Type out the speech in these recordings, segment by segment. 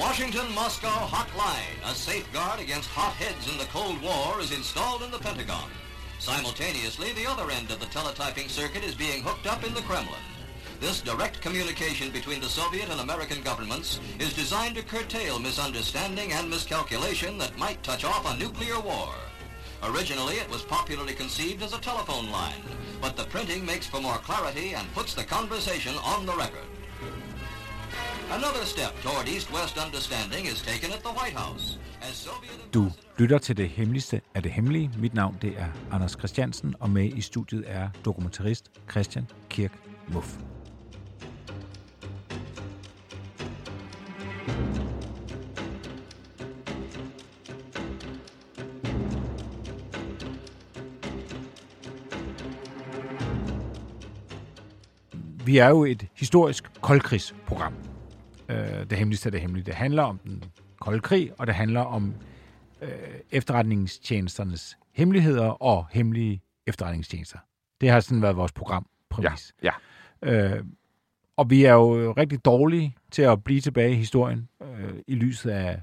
Washington-Moscow hotline, a safeguard against hot heads in the Cold War, is installed in the Pentagon. Simultaneously, the other end of the teletyping circuit is being hooked up in the Kremlin. This direct communication between the Soviet and American governments is designed to curtail misunderstanding and miscalculation that might touch off a nuclear war. Originally, it was popularly conceived as a telephone line, but the printing makes for more clarity and puts the conversation on the record. Another step toward East-West understanding is taken at the White House. As Soviet Du lytter til det hemmeligste af det hemmelige. Mit navn det er Anders Christiansen, og med i studiet er dokumentarist Christian Kirk Muff. Vi er jo et historisk koldkrigsprogram. Øh, det hemmeligste af det hemmelige. Det handler om den kolde krig, og det handler om øh, efterretningstjenesternes hemmeligheder og hemmelige efterretningstjenester. Det har sådan været vores program præmis. Ja, Øh, og vi er jo rigtig dårlige til at blive tilbage i historien øh, i lyset af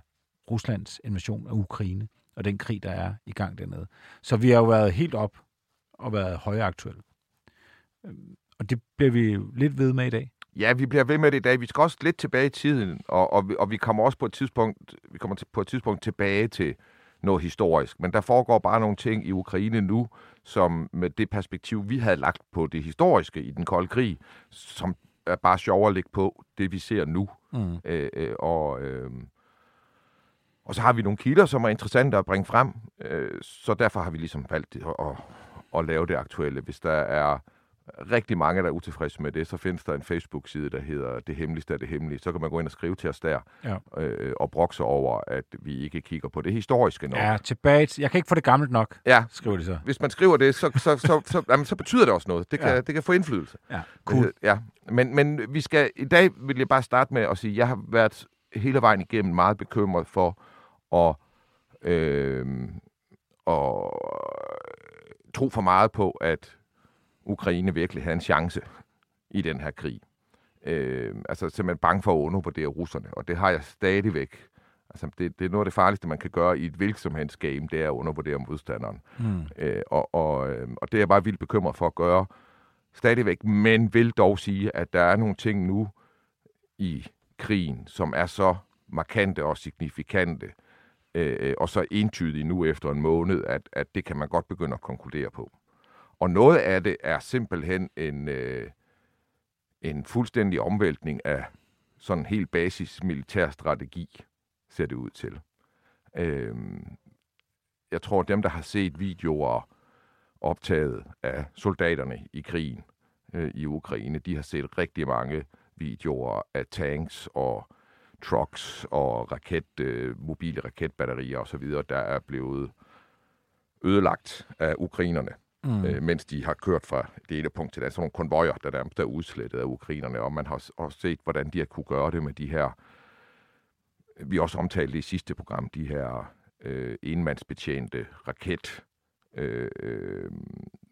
Ruslands invasion af Ukraine og den krig, der er i gang dernede. Så vi har jo været helt op og været højaktuelle. Øh, og det bliver vi lidt ved med i dag. Ja, vi bliver ved med det i dag. Vi skal også lidt tilbage i tiden, og, og, vi, og vi kommer også på et tidspunkt, vi kommer til, på et tidspunkt tilbage til noget historisk. Men der foregår bare nogle ting i Ukraine nu, som med det perspektiv, vi havde lagt på det historiske i den kolde krig, som er bare sjovere at lægge på det, vi ser nu. Mm. Øh, øh, og, øh, og så har vi nogle kilder, som er interessante at bringe frem, øh, så derfor har vi ligesom valgt at, at, at lave det aktuelle. Hvis der er rigtig mange, der er utilfredse med det, så findes der en Facebook-side, der hedder Det Hemmeligste af det Hemmelige. Så kan man gå ind og skrive til os der Ja. øh, og brokse over, at vi ikke kigger på det historiske nok. Ja, tilbage til, Jeg kan ikke få det gammelt nok, ja. skriver de så. Hvis man skriver det, så, så, så, så, jamen, så betyder det også noget. Det kan, Ja. ja. det kan få indflydelse. Ja, cool. Ja, men, men vi skal, i dag vil jeg bare starte med at sige, at jeg har været hele vejen igennem meget bekymret for at, øh, at tro for meget på, at Ukraine virkelig havde en chance i den her krig. Øh, altså simpelthen bange for at undervurdere russerne, og det har jeg stadigvæk. Altså, det, det er noget af det farligste, man kan gøre i et virksomhedsgame, det er at undervurdere modstanderen. Mm. Øh, og, og, øh, og det er jeg bare vildt bekymret for at gøre stadigvæk, men vil dog sige, at der er nogle ting nu i krigen, som er så markante og signifikante, øh, og så entydige nu efter en måned, at, at det kan man godt begynde at konkludere på. Og noget af det er simpelthen en, øh, en fuldstændig omvæltning af sådan en helt basis militær strategi, ser det ud til. Øh, jeg tror, dem, der har set videoer optaget af soldaterne i krigen øh, i Ukraine, de har set rigtig mange videoer af tanks og trucks og raket, øh, mobile raketbatterier osv., der er blevet ødelagt af ukrainerne, Mm. øh, mens de har kørt fra det ene punkt til det andet. Sådan nogle konvojer, der nærmest er udslettet af ukrainerne, og man har også set, hvordan de har kunne gøre det med de her, vi også omtalte i sidste program, de her øh, enmandsbetjente raket, øh, øh,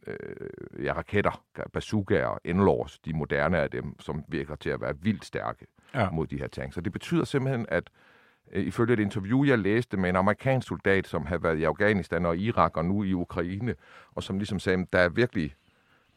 øh, ja, raketter, bazookaer, enlors, de moderne af dem, som virker til at være vildt stærke Ja. mod de her tanks. Så det betyder simpelthen, at øh, Øh, ifølge et interview, jeg læste med en amerikansk soldat, som havde været i Afghanistan og Irak og nu i Ukraine, og som ligesom sagde, at der er virkelig,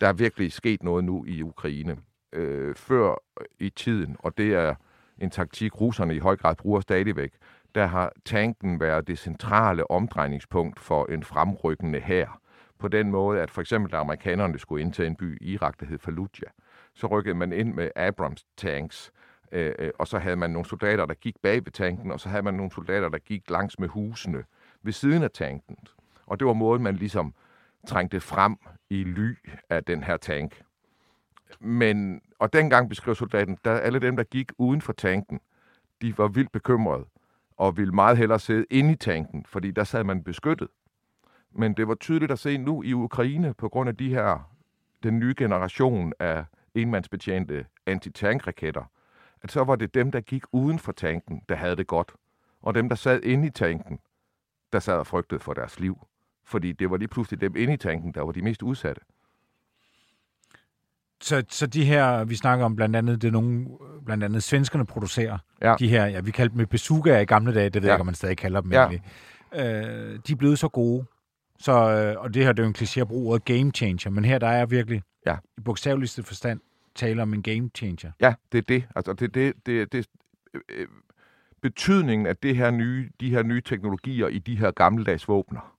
der er virkelig sket noget nu i Ukraine øh, før øh, i tiden, og det er en taktik, russerne i høj grad bruger stadigvæk. Der har tanken været det centrale omdrejningspunkt for en fremrykkende hær. På den måde, at for eksempel da amerikanerne skulle indtage en by i Irak, der hed Fallujah, så rykkede man ind med Abrams tanks, øh, Øh, øh, og så havde man nogle soldater, der gik bag ved tanken, og så havde man nogle soldater, der gik langs med husene ved siden af tanken. Og det var måden, man ligesom trængte frem i ly af den her tank. Men, og dengang beskrev soldaten, der alle dem, der gik uden for tanken, de var vildt bekymrede og ville meget hellere sidde inde i tanken, fordi der sad man beskyttet. Men det var tydeligt at se nu i Ukraine, på grund af de her, den nye generation af enmandsbetjente antitankraketter, at så var det dem, der gik uden for tanken, der havde det godt. Og dem, der sad inde i tanken, der sad og frygtede for deres liv. Fordi det var lige pludselig dem inde i tanken, der var de mest udsatte. Så, så de her, vi snakker om blandt andet, det er nogle, blandt andet svenskerne producerer, Ja. de her, ja, vi kaldte dem bazookaer i gamle dage, det ved Ja. jeg ikke, om man stadig kalder dem Ja. egentlig. Øh, de er blevet så gode, så, øh, og det her det er jo en kliché at bruge ordet game changer, men her der er virkelig, Ja. i bogstaveligste forstand, tale om en game changer. Ja, det er det. Altså, det, det, det, det øh, øh, betydningen af det her nye, de her nye teknologier i de her gammeldags våbner.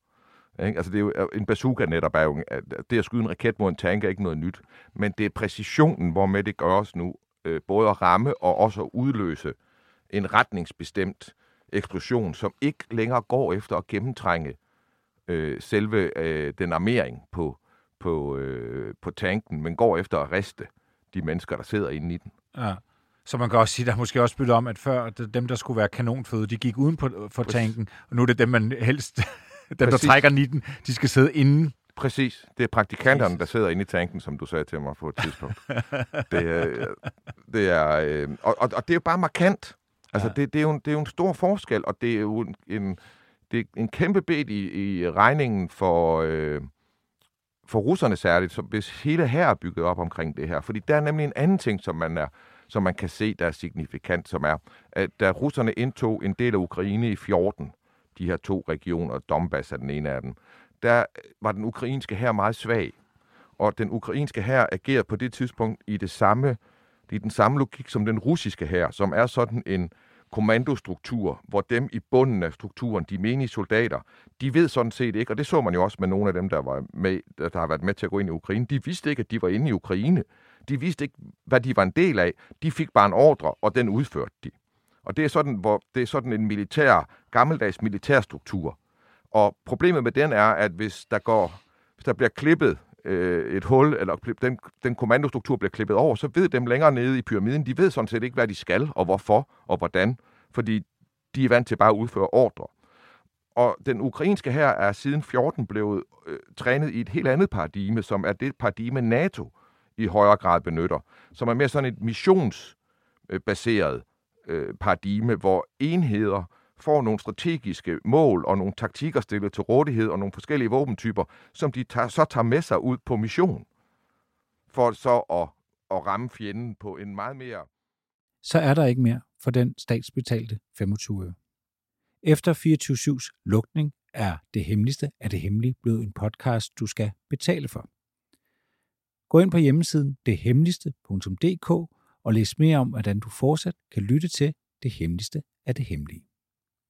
Ikke? Altså, det er jo, øh, en bazooka netop er jo, det at skyde en raket mod en tank er ikke noget nyt. Men det er præcisionen, hvormed det gøres nu, øh, både at ramme og også at udløse en retningsbestemt eksplosion, som ikke længere går efter at gennemtrænge øh, selve øh, den armering på, på, øh, på tanken, men går efter at riste de mennesker, der sidder inde i den. Ja. Så man kan også sige, der er måske også byttet om, at før dem, der skulle være kanonføde, de gik uden på, for Præcis. tanken, og nu er det dem, man helst, dem, der Præcis. trækker nitten, de skal sidde inde. Præcis. Det er praktikanterne, der sidder inde i tanken, som du sagde til mig på et tidspunkt. det, er, det er, øh, og, og, og det er jo bare markant. Altså, ja. det, det, er jo en, det er jo en stor forskel, og det er jo en, en, det er en kæmpe bed i, i regningen for, øh, for russerne særligt, så hvis hele her er bygget op omkring det her. Fordi der er nemlig en anden ting, som man, er, som man kan se, der er signifikant, som er, at da russerne indtog en del af Ukraine i 14, de her to regioner, Donbass er den ene af dem, der var den ukrainske her meget svag. Og den ukrainske her agerede på det tidspunkt i det samme, i den samme logik som den russiske her, som er sådan en kommandostruktur, hvor dem i bunden af strukturen, de menige soldater, de ved sådan set ikke, og det så man jo også med nogle af dem, der, var med, der har været med til at gå ind i Ukraine, de vidste ikke, at de var inde i Ukraine. De vidste ikke, hvad de var en del af. De fik bare en ordre, og den udførte de. Og det er sådan, hvor, det er sådan en militær, gammeldags militærstruktur. Og problemet med den er, at hvis der går, hvis der bliver klippet øh, et hul, eller den, den kommandostruktur bliver klippet over, så ved dem længere nede i pyramiden, de ved sådan set ikke, hvad de skal, og hvorfor, og hvordan, fordi de er vant til bare at udføre ordre. Og den ukrainske her er siden 14 blevet øh, trænet i et helt andet paradigme, som er det paradigme, NATO i højere grad benytter, som er mere sådan et missionsbaseret øh, paradigme, hvor enheder får nogle strategiske mål og nogle taktikker stillet til rådighed og nogle forskellige våbentyper, som de tager, så tager med sig ud på mission, for så at, at ramme fjenden på en meget mere så er der ikke mere for den statsbetalte 25 øre. Efter 24-7's lukning er det hemmeligste af det hemmelige blevet en podcast, du skal betale for. Gå ind på hjemmesiden dethemmeligste.dk og læs mere om, hvordan du fortsat kan lytte til det hemmeligste af det hemmelige.